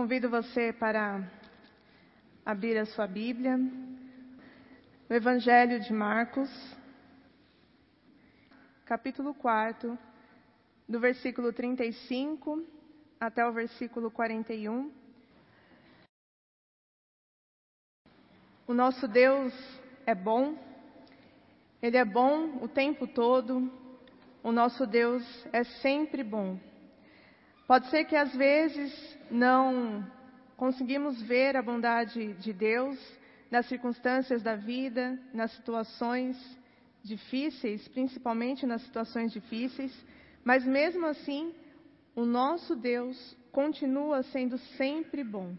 Convido você para abrir a sua Bíblia, no Evangelho de Marcos, capítulo 4, do versículo 35 até o versículo 41. O nosso Deus é bom, Ele é bom o tempo todo, o nosso Deus é sempre bom. Pode ser que às vezes não conseguimos ver a bondade de Deus nas circunstâncias da vida, nas situações difíceis, principalmente nas situações difíceis, mas mesmo assim, o nosso Deus continua sendo sempre bom.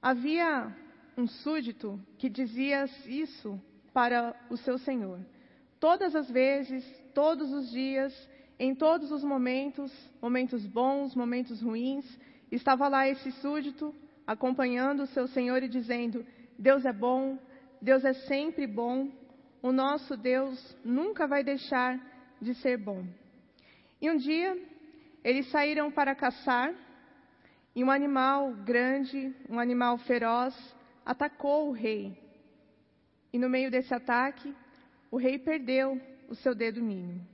Havia um súdito que dizia isso para o seu senhor. Todas as vezes, todos os dias, em todos os momentos, momentos bons, momentos ruins, estava lá esse súdito acompanhando o seu Senhor e dizendo: Deus é bom, Deus é sempre bom, o nosso Deus nunca vai deixar de ser bom. E um dia, eles saíram para caçar e um animal grande, um animal feroz, atacou o rei. E no meio desse ataque, o rei perdeu o seu dedo mínimo.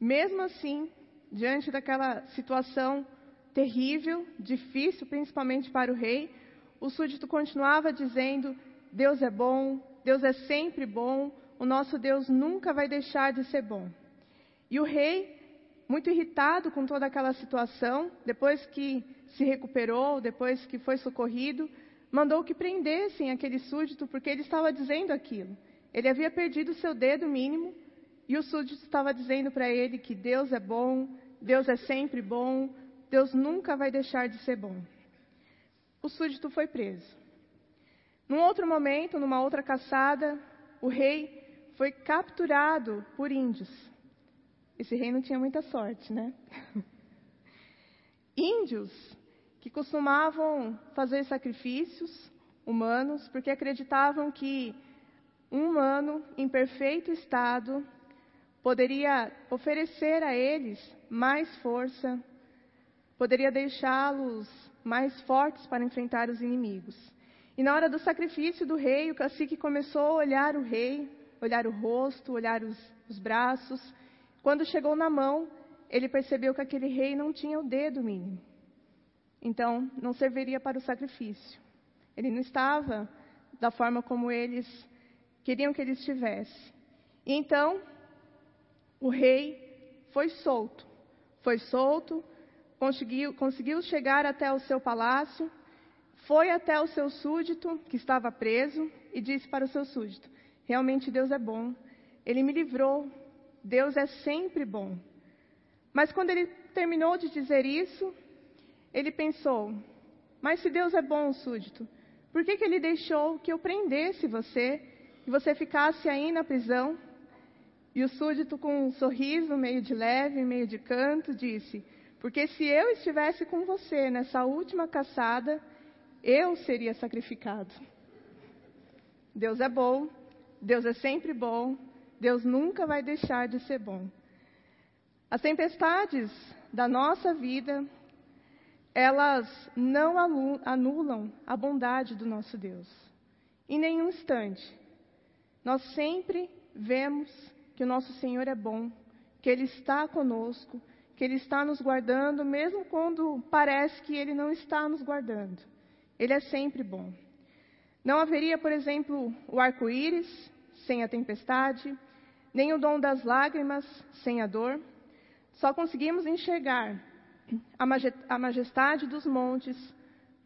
Mesmo assim, diante daquela situação terrível, difícil, principalmente para o rei, o súdito continuava dizendo: Deus é bom, Deus é sempre bom, o nosso Deus nunca vai deixar de ser bom. E o rei, muito irritado com toda aquela situação, depois que se recuperou, depois que foi socorrido, mandou que prendessem aquele súdito porque ele estava dizendo aquilo. Ele havia perdido seu dedo mínimo e o súdito estava dizendo para ele que Deus é bom, Deus é sempre bom, Deus nunca vai deixar de ser bom. O súdito foi preso. Num outro momento, numa outra caçada, o rei foi capturado por índios. Esse rei não tinha muita sorte, né? índios que costumavam fazer sacrifícios humanos porque acreditavam que um humano em perfeito estado poderia oferecer a eles mais força, poderia deixá-los mais fortes para enfrentar os inimigos. E na hora do sacrifício do rei, o cacique começou a olhar o rei, olhar o rosto, olhar os, os braços. Quando chegou na mão, ele percebeu que aquele rei não tinha o dedo mínimo. Então, não serviria para o sacrifício. Ele não estava da forma como eles queriam que ele estivesse. E então, o rei foi solto. Foi solto, conseguiu, conseguiu chegar até o seu palácio, foi até o seu súdito, que estava preso, e disse para o seu súdito: Realmente Deus é bom, ele me livrou, Deus é sempre bom. Mas quando ele terminou de dizer isso, ele pensou: Mas se Deus é bom, súdito, por que, que ele deixou que eu prendesse você e você ficasse aí na prisão? E o súdito, com um sorriso meio de leve, meio de canto, disse: Porque se eu estivesse com você nessa última caçada, eu seria sacrificado. Deus é bom, Deus é sempre bom, Deus nunca vai deixar de ser bom. As tempestades da nossa vida, elas não anulam a bondade do nosso Deus. Em nenhum instante. Nós sempre vemos que o nosso Senhor é bom, que Ele está conosco, que Ele está nos guardando, mesmo quando parece que Ele não está nos guardando. Ele é sempre bom. Não haveria, por exemplo, o arco-íris sem a tempestade, nem o dom das lágrimas sem a dor. Só conseguimos enxergar a majestade dos montes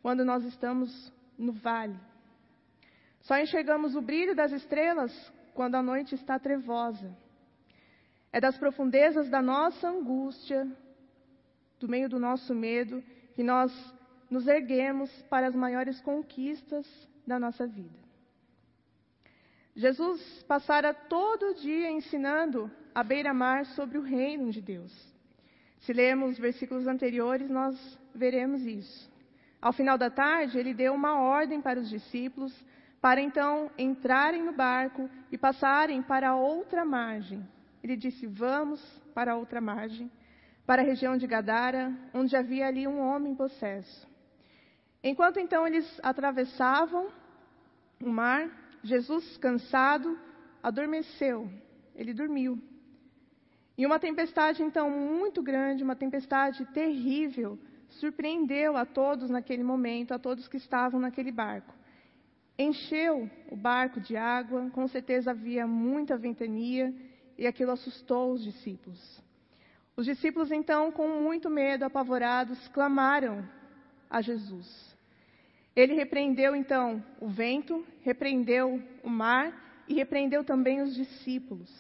quando nós estamos no vale. Só enxergamos o brilho das estrelas quando a noite está trevosa. É das profundezas da nossa angústia, do meio do nosso medo, que nós nos erguemos para as maiores conquistas da nossa vida. Jesus passara todo o dia ensinando à beira-mar sobre o reino de Deus. Se lermos os versículos anteriores, nós veremos isso. Ao final da tarde, ele deu uma ordem para os discípulos para então entrarem no barco e passarem para outra margem. Ele disse: Vamos para a outra margem. para a região de Gadara, onde havia ali um homem possesso. Enquanto então eles atravessavam o mar, Jesus, cansado, adormeceu, ele dormiu. E uma tempestade então muito grande, uma tempestade terrível, surpreendeu a todos naquele momento, a todos que estavam naquele barco. Encheu o barco de água, com certeza havia muita ventania, e aquilo assustou os discípulos. Os discípulos, então, com muito medo, apavorados, clamaram a Jesus. Ele repreendeu, então, o vento, repreendeu o mar e repreendeu também os discípulos.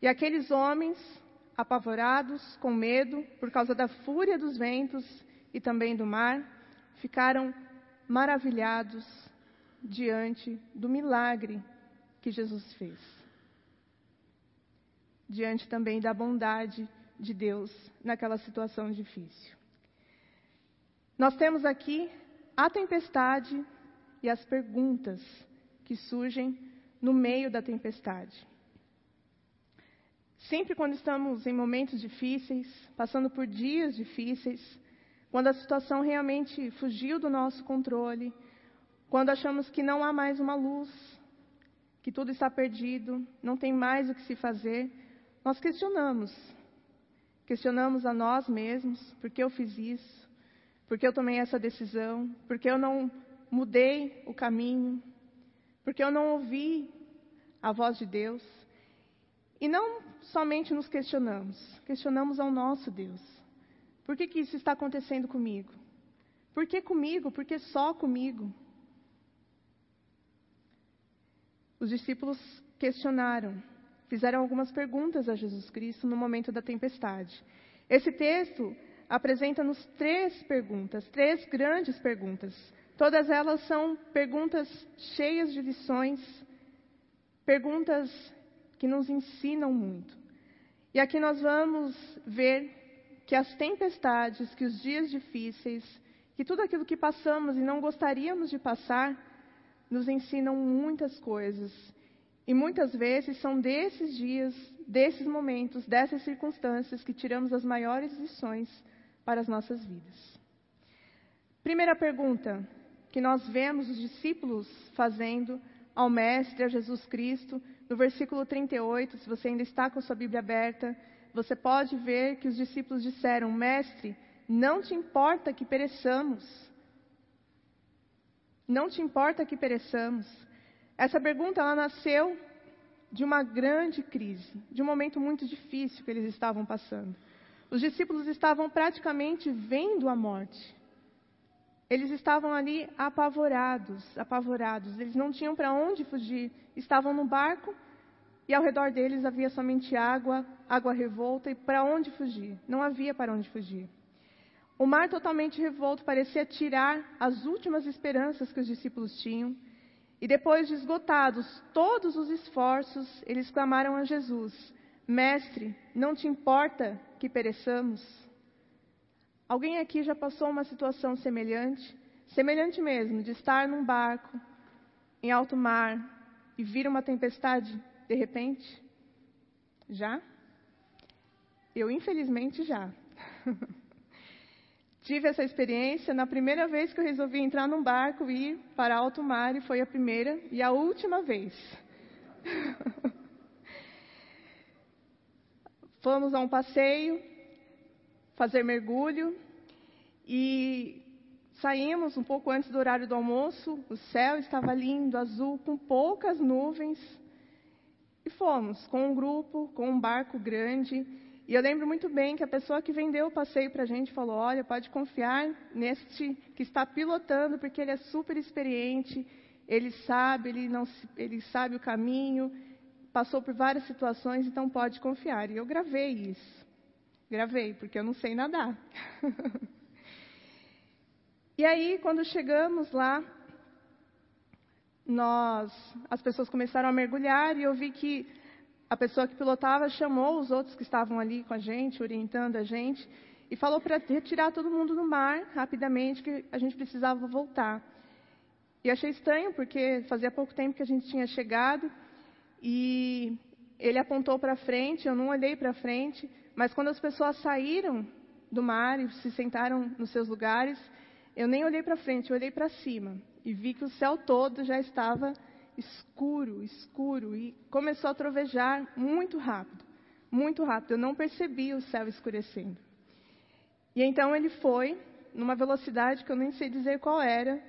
E aqueles homens, apavorados, com medo, por causa da fúria dos ventos e também do mar, ficaram maravilhados diante do milagre que Jesus fez. Diante também da bondade de Deus naquela situação difícil. Nós temos aqui a tempestade e as perguntas que surgem no meio da tempestade. Sempre quando estamos em momentos difíceis, passando por dias difíceis, quando a situação realmente fugiu do nosso controle, quando achamos que não há mais uma luz, que tudo está perdido, não tem mais o que se fazer, nós questionamos. Questionamos a nós mesmos, por que eu fiz isso? Por que eu tomei essa decisão? Por que eu não mudei o caminho? Por que eu não ouvi a voz de Deus? E não somente nos questionamos, questionamos ao nosso Deus. Por que, que isso está acontecendo comigo? Por que comigo? Por que só comigo? Os discípulos questionaram, fizeram algumas perguntas a Jesus Cristo no momento da tempestade. Esse texto apresenta-nos três perguntas, três grandes perguntas. Todas elas são perguntas cheias de lições, perguntas que nos ensinam muito. E aqui nós vamos ver que as tempestades, que os dias difíceis, que tudo aquilo que passamos e não gostaríamos de passar, nos ensinam muitas coisas. E muitas vezes são desses dias, desses momentos, dessas circunstâncias que tiramos as maiores lições para as nossas vidas. Primeira pergunta que nós vemos os discípulos fazendo ao Mestre, a Jesus Cristo, no versículo 38, se você ainda está com sua Bíblia aberta, você pode ver que os discípulos disseram: Mestre, não te importa que pereçamos. Não te importa que pereçamos. Essa pergunta ela nasceu de uma grande crise, de um momento muito difícil que eles estavam passando. Os discípulos estavam praticamente vendo a morte. Eles estavam ali apavorados, apavorados. Eles não tinham para onde fugir. Estavam no barco e ao redor deles havia somente água, água revolta e para onde fugir? Não havia para onde fugir. O mar totalmente revolto parecia tirar as últimas esperanças que os discípulos tinham. E depois de esgotados todos os esforços, eles clamaram a Jesus: Mestre, não te importa que pereçamos? Alguém aqui já passou uma situação semelhante? Semelhante mesmo, de estar num barco em alto mar e vir uma tempestade de repente? Já? Eu, infelizmente, já. Tive essa experiência na primeira vez que eu resolvi entrar num barco e ir para alto mar, e foi a primeira e a última vez. Fomos a um passeio fazer mergulho e saímos um pouco antes do horário do almoço. O céu estava lindo, azul, com poucas nuvens. E fomos com um grupo, com um barco grande. E eu lembro muito bem que a pessoa que vendeu o passeio para a gente falou: Olha, pode confiar neste que está pilotando, porque ele é super experiente, ele sabe, ele, não, ele sabe o caminho, passou por várias situações, então pode confiar. E eu gravei isso. Gravei, porque eu não sei nadar. e aí, quando chegamos lá, nós, as pessoas começaram a mergulhar e eu vi que a pessoa que pilotava chamou os outros que estavam ali com a gente, orientando a gente, e falou para retirar todo mundo do mar rapidamente, que a gente precisava voltar. E achei estranho, porque fazia pouco tempo que a gente tinha chegado, e ele apontou para frente, eu não olhei para frente, mas quando as pessoas saíram do mar e se sentaram nos seus lugares, eu nem olhei para frente, eu olhei para cima e vi que o céu todo já estava escuro, escuro e começou a trovejar muito rápido, muito rápido. Eu não percebi o céu escurecendo. E então ele foi numa velocidade que eu nem sei dizer qual era.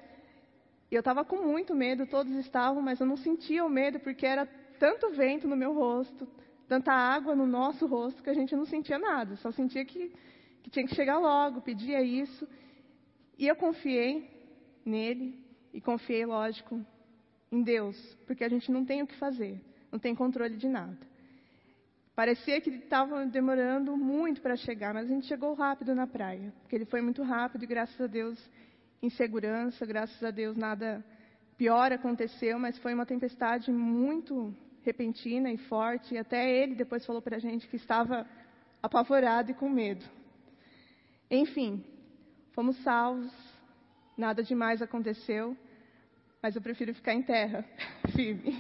Eu estava com muito medo, todos estavam, mas eu não sentia o medo porque era tanto vento no meu rosto, tanta água no nosso rosto que a gente não sentia nada, só sentia que, que tinha que chegar logo, pedia isso. E eu confiei nele e confiei, lógico, em Deus, porque a gente não tem o que fazer, não tem controle de nada. Parecia que estava demorando muito para chegar, mas a gente chegou rápido na praia, porque ele foi muito rápido e graças a Deus em segurança, graças a Deus nada pior aconteceu, mas foi uma tempestade muito repentina e forte, e até ele depois falou para a gente que estava apavorado e com medo. Enfim, fomos salvos, nada demais aconteceu, mas eu prefiro ficar em terra, firme.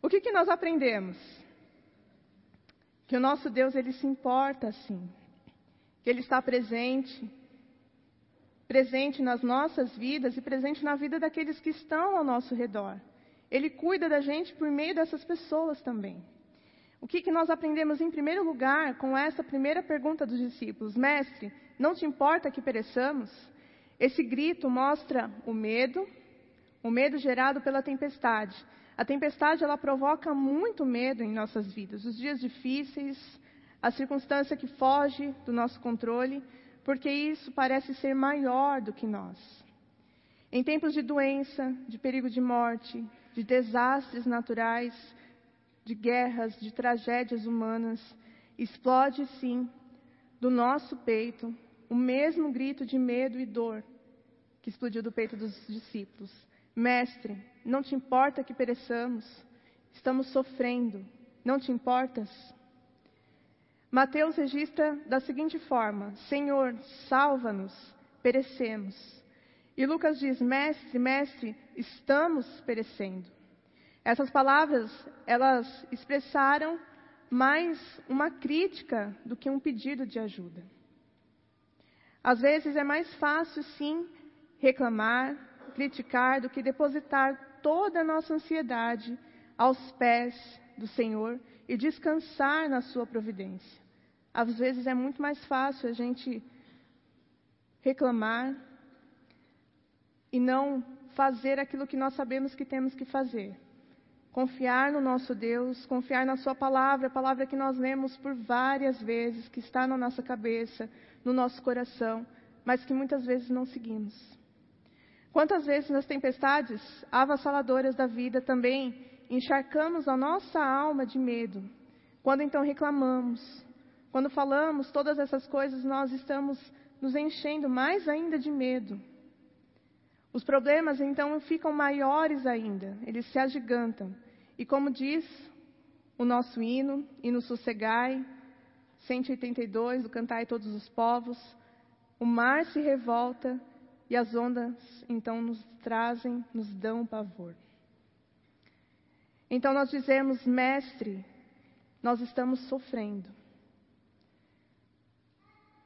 o que, que nós aprendemos? Que o nosso Deus, ele se importa assim, que ele está presente, presente nas nossas vidas e presente na vida daqueles que estão ao nosso redor. Ele cuida da gente por meio dessas pessoas também. O que, que nós aprendemos em primeiro lugar com essa primeira pergunta dos discípulos? Mestre, não te importa que pereçamos? Esse grito mostra o medo, o medo gerado pela tempestade. A tempestade ela provoca muito medo em nossas vidas, os dias difíceis, a circunstância que foge do nosso controle, porque isso parece ser maior do que nós. Em tempos de doença, de perigo de morte, de desastres naturais, de guerras, de tragédias humanas, explode sim do nosso peito o mesmo grito de medo e dor que explodiu do peito dos discípulos. Mestre, não te importa que pereçamos, estamos sofrendo, não te importas? Mateus registra da seguinte forma: Senhor, salva-nos, perecemos. E Lucas diz: Mestre, mestre, estamos perecendo. Essas palavras, elas expressaram mais uma crítica do que um pedido de ajuda. Às vezes é mais fácil, sim, reclamar, criticar, do que depositar toda a nossa ansiedade aos pés do Senhor e descansar na Sua providência. Às vezes é muito mais fácil a gente reclamar, e não fazer aquilo que nós sabemos que temos que fazer. Confiar no nosso Deus, confiar na Sua palavra, a palavra que nós lemos por várias vezes, que está na nossa cabeça, no nosso coração, mas que muitas vezes não seguimos. Quantas vezes nas tempestades avassaladoras da vida também encharcamos a nossa alma de medo, quando então reclamamos, quando falamos todas essas coisas, nós estamos nos enchendo mais ainda de medo. Os problemas então ficam maiores ainda, eles se agigantam. E como diz o nosso hino, hino Sossegai, 182, do Cantai Todos os Povos, o mar se revolta e as ondas então nos trazem, nos dão pavor. Então nós dizemos, mestre, nós estamos sofrendo.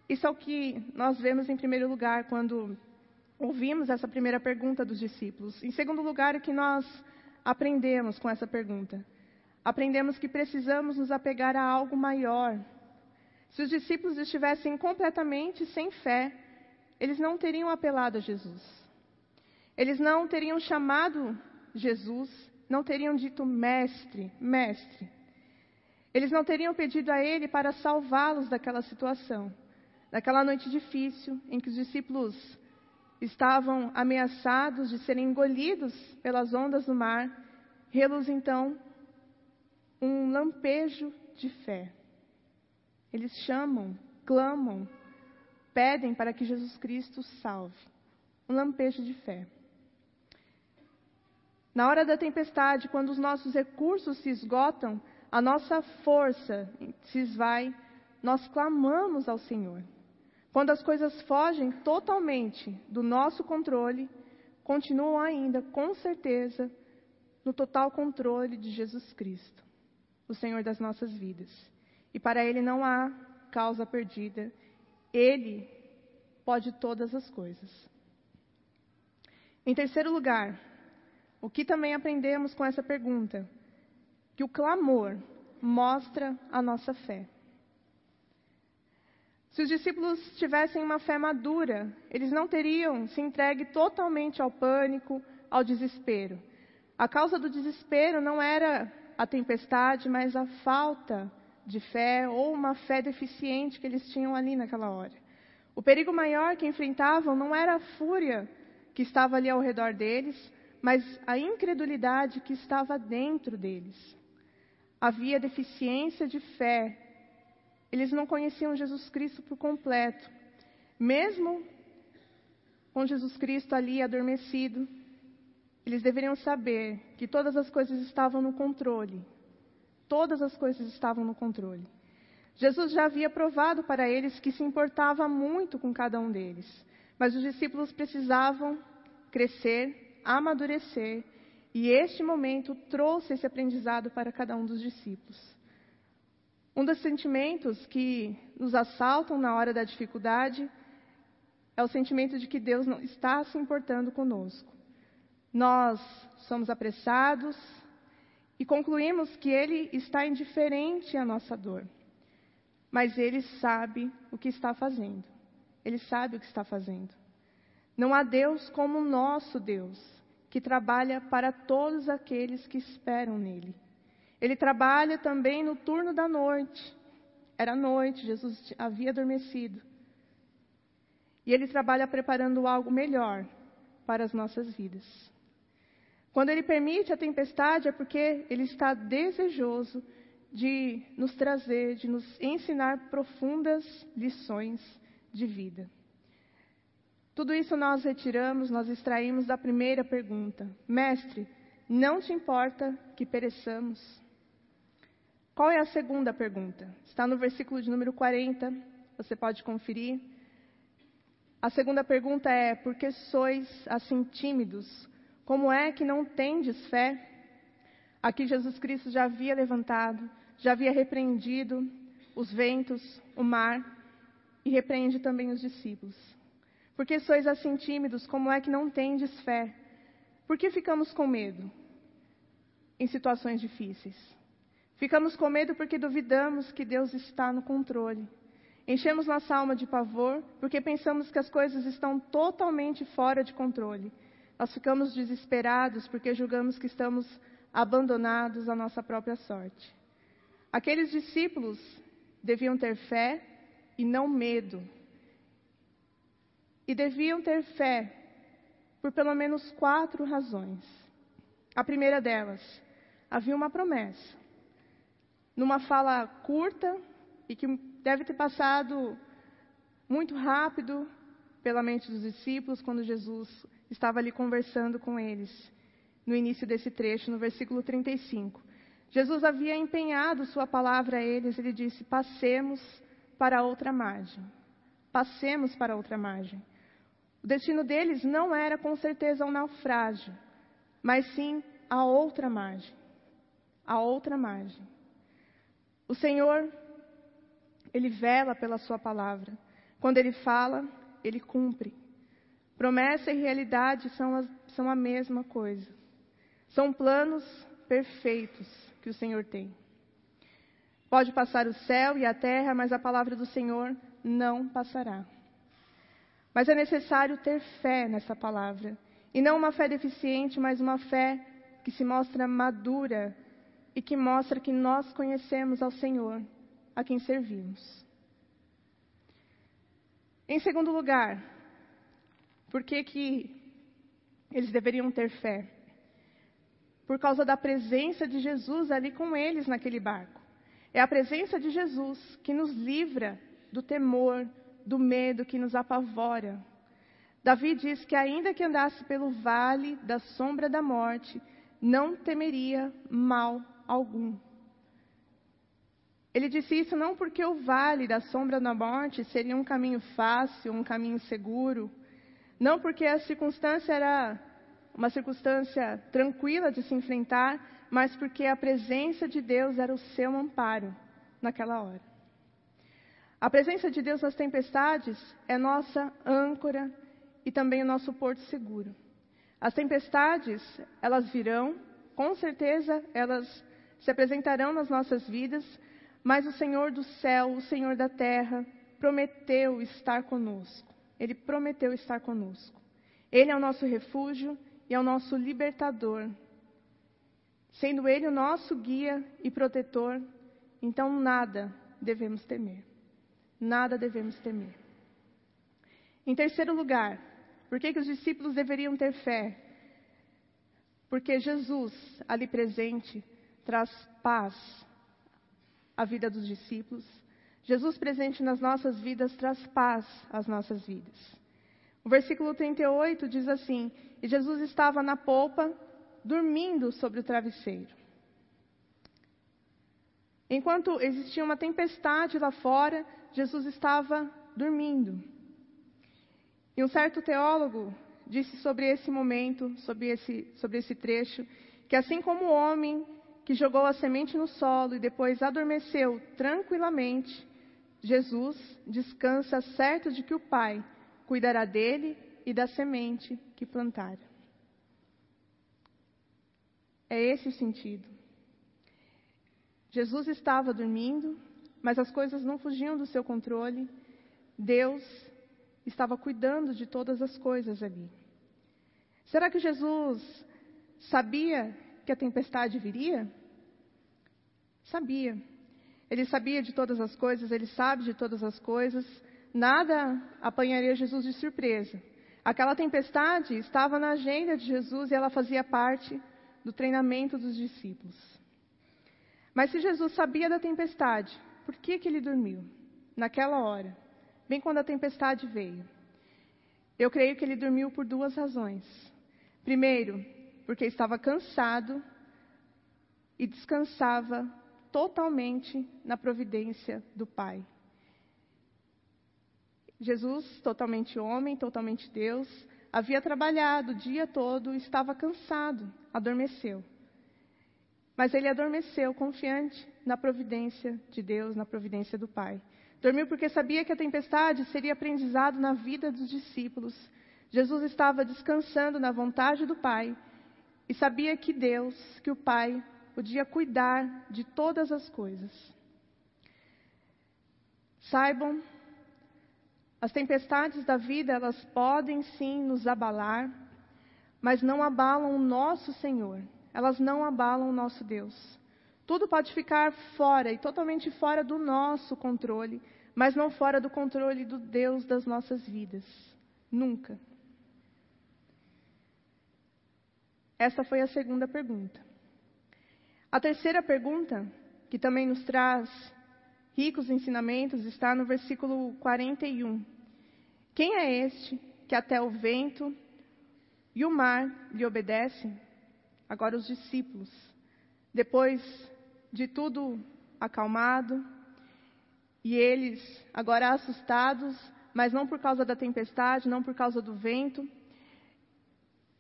Isso é o que nós vemos em primeiro lugar quando ouvimos essa primeira pergunta dos discípulos. Em segundo lugar, o que nós aprendemos com essa pergunta? Aprendemos que precisamos nos apegar a algo maior. Se os discípulos estivessem completamente sem fé, eles não teriam apelado a Jesus. Eles não teriam chamado Jesus, não teriam dito mestre, mestre. Eles não teriam pedido a ele para salvá-los daquela situação, daquela noite difícil em que os discípulos estavam ameaçados de serem engolidos pelas ondas do mar, reluz então um lampejo de fé. Eles chamam, clamam, pedem para que Jesus Cristo salve. Um lampejo de fé. Na hora da tempestade, quando os nossos recursos se esgotam, a nossa força se esvai, nós clamamos ao Senhor. Quando as coisas fogem totalmente do nosso controle, continuam ainda, com certeza, no total controle de Jesus Cristo, o Senhor das nossas vidas. E para ele não há causa perdida. Ele pode todas as coisas. Em terceiro lugar, o que também aprendemos com essa pergunta? Que o clamor mostra a nossa fé. Se os discípulos tivessem uma fé madura, eles não teriam se entregue totalmente ao pânico, ao desespero. A causa do desespero não era a tempestade, mas a falta de fé ou uma fé deficiente que eles tinham ali naquela hora. O perigo maior que enfrentavam não era a fúria que estava ali ao redor deles, mas a incredulidade que estava dentro deles. Havia deficiência de fé. Eles não conheciam Jesus Cristo por completo. Mesmo com Jesus Cristo ali adormecido, eles deveriam saber que todas as coisas estavam no controle. Todas as coisas estavam no controle. Jesus já havia provado para eles que se importava muito com cada um deles. Mas os discípulos precisavam crescer, amadurecer, e este momento trouxe esse aprendizado para cada um dos discípulos. Um dos sentimentos que nos assaltam na hora da dificuldade é o sentimento de que Deus não está se importando conosco. Nós somos apressados e concluímos que Ele está indiferente à nossa dor. Mas Ele sabe o que está fazendo. Ele sabe o que está fazendo. Não há Deus como o nosso Deus, que trabalha para todos aqueles que esperam nele. Ele trabalha também no turno da noite. Era noite, Jesus havia adormecido. E ele trabalha preparando algo melhor para as nossas vidas. Quando ele permite a tempestade, é porque ele está desejoso de nos trazer, de nos ensinar profundas lições de vida. Tudo isso nós retiramos, nós extraímos da primeira pergunta: Mestre, não te importa que pereçamos? Qual é a segunda pergunta? Está no versículo de número 40, você pode conferir. A segunda pergunta é: Por que sois assim tímidos? Como é que não tendes fé? Aqui Jesus Cristo já havia levantado, já havia repreendido os ventos, o mar, e repreende também os discípulos. Por que sois assim tímidos? Como é que não tendes fé? Por que ficamos com medo em situações difíceis? Ficamos com medo porque duvidamos que Deus está no controle. Enchemos nossa alma de pavor porque pensamos que as coisas estão totalmente fora de controle. Nós ficamos desesperados porque julgamos que estamos abandonados à nossa própria sorte. Aqueles discípulos deviam ter fé e não medo. E deviam ter fé por pelo menos quatro razões. A primeira delas, havia uma promessa. Numa fala curta e que deve ter passado muito rápido pela mente dos discípulos quando Jesus estava ali conversando com eles, no início desse trecho, no versículo 35. Jesus havia empenhado sua palavra a eles, ele disse: Passemos para outra margem. Passemos para outra margem. O destino deles não era com certeza um naufrágio, mas sim a outra margem. A outra margem. O Senhor, Ele vela pela Sua palavra. Quando Ele fala, Ele cumpre. Promessa e realidade são, as, são a mesma coisa. São planos perfeitos que o Senhor tem. Pode passar o céu e a terra, mas a palavra do Senhor não passará. Mas é necessário ter fé nessa palavra. E não uma fé deficiente, mas uma fé que se mostra madura e que mostra que nós conhecemos ao Senhor, a quem servimos. Em segundo lugar, por que, que eles deveriam ter fé? Por causa da presença de Jesus ali com eles naquele barco. É a presença de Jesus que nos livra do temor, do medo que nos apavora. Davi diz que, ainda que andasse pelo vale da sombra da morte, não temeria mal algum. Ele disse isso não porque o vale da sombra da morte seria um caminho fácil, um caminho seguro, não porque a circunstância era uma circunstância tranquila de se enfrentar, mas porque a presença de Deus era o seu amparo, naquela hora. A presença de Deus nas tempestades é nossa âncora e também o nosso porto seguro. As tempestades, elas virão, com certeza elas se apresentarão nas nossas vidas, mas o Senhor do céu, o Senhor da terra, prometeu estar conosco. Ele prometeu estar conosco. Ele é o nosso refúgio e é o nosso libertador. Sendo Ele o nosso guia e protetor, então nada devemos temer. Nada devemos temer. Em terceiro lugar, por que, que os discípulos deveriam ter fé? Porque Jesus, ali presente, traz paz à vida dos discípulos. Jesus presente nas nossas vidas traz paz às nossas vidas. O versículo 38 diz assim: E Jesus estava na polpa, dormindo sobre o travesseiro. Enquanto existia uma tempestade lá fora, Jesus estava dormindo. E um certo teólogo disse sobre esse momento, sobre esse, sobre esse trecho, que assim como o homem que jogou a semente no solo e depois adormeceu tranquilamente, Jesus descansa certo de que o Pai cuidará dele e da semente que plantara. É esse o sentido. Jesus estava dormindo, mas as coisas não fugiam do seu controle. Deus estava cuidando de todas as coisas ali. Será que Jesus sabia que a tempestade viria? Sabia. Ele sabia de todas as coisas, ele sabe de todas as coisas. Nada apanharia Jesus de surpresa. Aquela tempestade estava na agenda de Jesus e ela fazia parte do treinamento dos discípulos. Mas se Jesus sabia da tempestade, por que, que ele dormiu naquela hora? bem quando a tempestade veio. Eu creio que ele dormiu por duas razões. Primeiro, porque estava cansado e descansava totalmente na providência do Pai. Jesus, totalmente homem, totalmente Deus, havia trabalhado o dia todo, estava cansado, adormeceu. Mas ele adormeceu confiante na providência de Deus, na providência do Pai. Dormiu porque sabia que a tempestade seria aprendizado na vida dos discípulos. Jesus estava descansando na vontade do Pai e sabia que Deus, que o Pai, podia cuidar de todas as coisas. Saibam, as tempestades da vida, elas podem sim nos abalar, mas não abalam o nosso Senhor, elas não abalam o nosso Deus. Tudo pode ficar fora e totalmente fora do nosso controle, mas não fora do controle do Deus das nossas vidas. Nunca. Essa foi a segunda pergunta. A terceira pergunta, que também nos traz ricos ensinamentos, está no versículo 41. Quem é este que até o vento e o mar lhe obedecem? Agora os discípulos. Depois de tudo acalmado, e eles, agora assustados, mas não por causa da tempestade, não por causa do vento,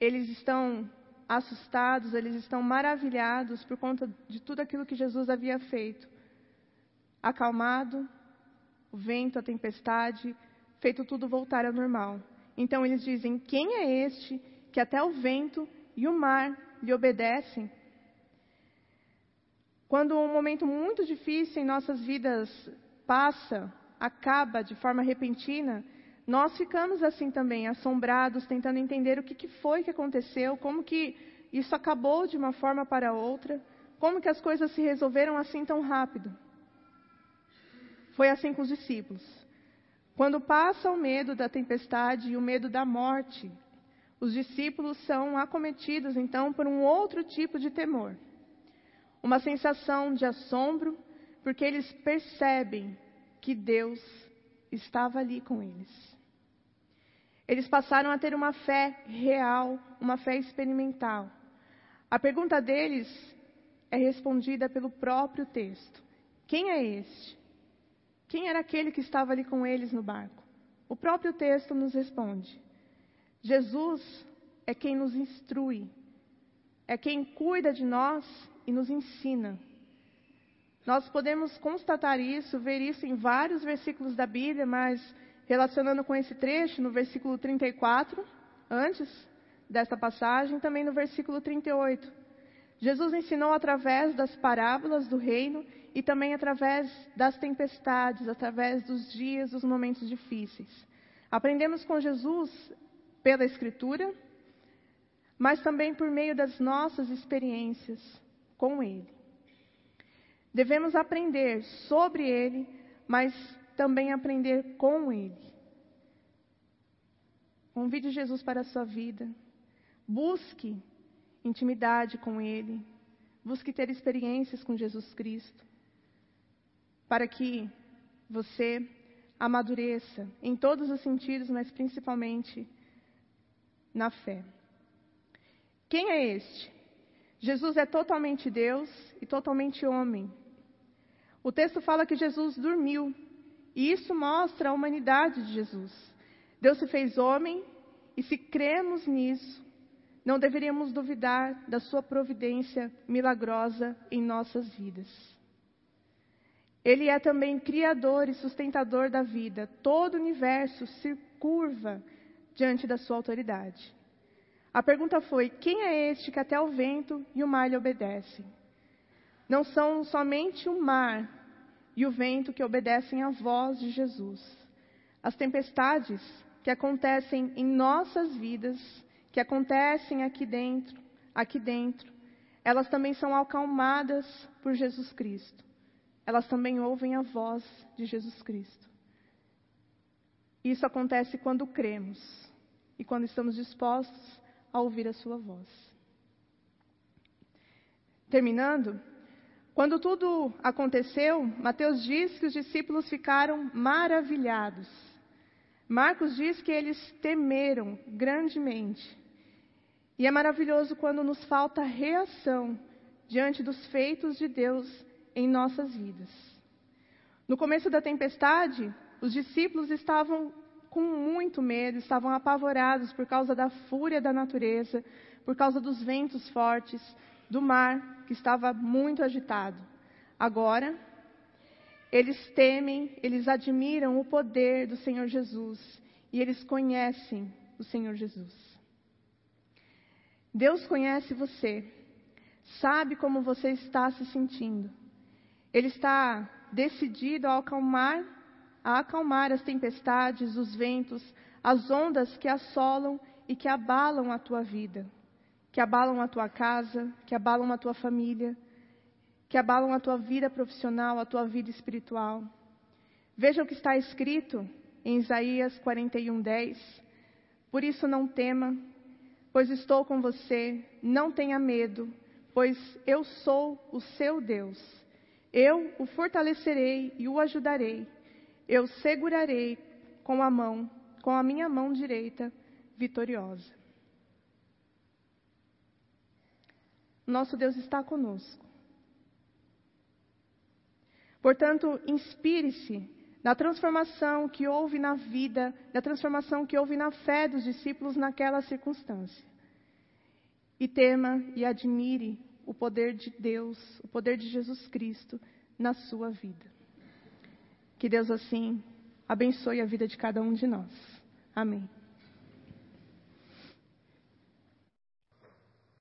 eles estão assustados, eles estão maravilhados por conta de tudo aquilo que Jesus havia feito. Acalmado, o vento, a tempestade, feito tudo voltar ao normal. Então eles dizem: Quem é este que até o vento e o mar lhe obedecem? Quando um momento muito difícil em nossas vidas passa, acaba de forma repentina, nós ficamos assim também, assombrados, tentando entender o que, que foi que aconteceu, como que isso acabou de uma forma para outra, como que as coisas se resolveram assim tão rápido. Foi assim com os discípulos. Quando passa o medo da tempestade e o medo da morte, os discípulos são acometidos então por um outro tipo de temor uma sensação de assombro, porque eles percebem que Deus estava ali com eles. Eles passaram a ter uma fé real, uma fé experimental. A pergunta deles é respondida pelo próprio texto: Quem é este? Quem era aquele que estava ali com eles no barco? O próprio texto nos responde: Jesus é quem nos instrui, é quem cuida de nós e nos ensina. Nós podemos constatar isso, ver isso em vários versículos da Bíblia, mas relacionando com esse trecho, no versículo 34, antes desta passagem, também no versículo 38. Jesus ensinou através das parábolas do reino e também através das tempestades, através dos dias, dos momentos difíceis. Aprendemos com Jesus pela Escritura, mas também por meio das nossas experiências com Ele. Devemos aprender sobre Ele, mas também aprender com Ele. Convide Jesus para a sua vida. Busque intimidade com Ele. Busque ter experiências com Jesus Cristo. Para que você amadureça em todos os sentidos, mas principalmente na fé. Quem é este? Jesus é totalmente Deus e totalmente homem. O texto fala que Jesus dormiu, e isso mostra a humanidade de Jesus. Deus se fez homem, e se cremos nisso, não deveríamos duvidar da sua providência milagrosa em nossas vidas. Ele é também criador e sustentador da vida. Todo o universo se curva diante da sua autoridade. A pergunta foi: quem é este que até o vento e o mar lhe obedecem? Não são somente o mar e o vento que obedecem à voz de Jesus. As tempestades que acontecem em nossas vidas, que acontecem aqui dentro, aqui dentro, elas também são acalmadas por Jesus Cristo. Elas também ouvem a voz de Jesus Cristo. Isso acontece quando cremos e quando estamos dispostos a ouvir a sua voz. Terminando, quando tudo aconteceu, Mateus diz que os discípulos ficaram maravilhados. Marcos diz que eles temeram grandemente. E é maravilhoso quando nos falta reação diante dos feitos de Deus em nossas vidas. No começo da tempestade, os discípulos estavam com muito medo, estavam apavorados por causa da fúria da natureza, por causa dos ventos fortes, do mar que estava muito agitado. Agora, eles temem, eles admiram o poder do Senhor Jesus e eles conhecem o Senhor Jesus. Deus conhece você, sabe como você está se sentindo. Ele está decidido a acalmar a acalmar as tempestades, os ventos, as ondas que assolam e que abalam a tua vida, que abalam a tua casa, que abalam a tua família, que abalam a tua vida profissional, a tua vida espiritual. Veja o que está escrito em Isaías 41:10. Por isso não tema, pois estou com você, não tenha medo, pois eu sou o seu Deus. Eu o fortalecerei e o ajudarei eu segurarei com a mão, com a minha mão direita vitoriosa. Nosso Deus está conosco. Portanto, inspire-se na transformação que houve na vida, da transformação que houve na fé dos discípulos naquela circunstância. E tema e admire o poder de Deus, o poder de Jesus Cristo na sua vida. Que Deus assim abençoe a vida de cada um de nós. Amém.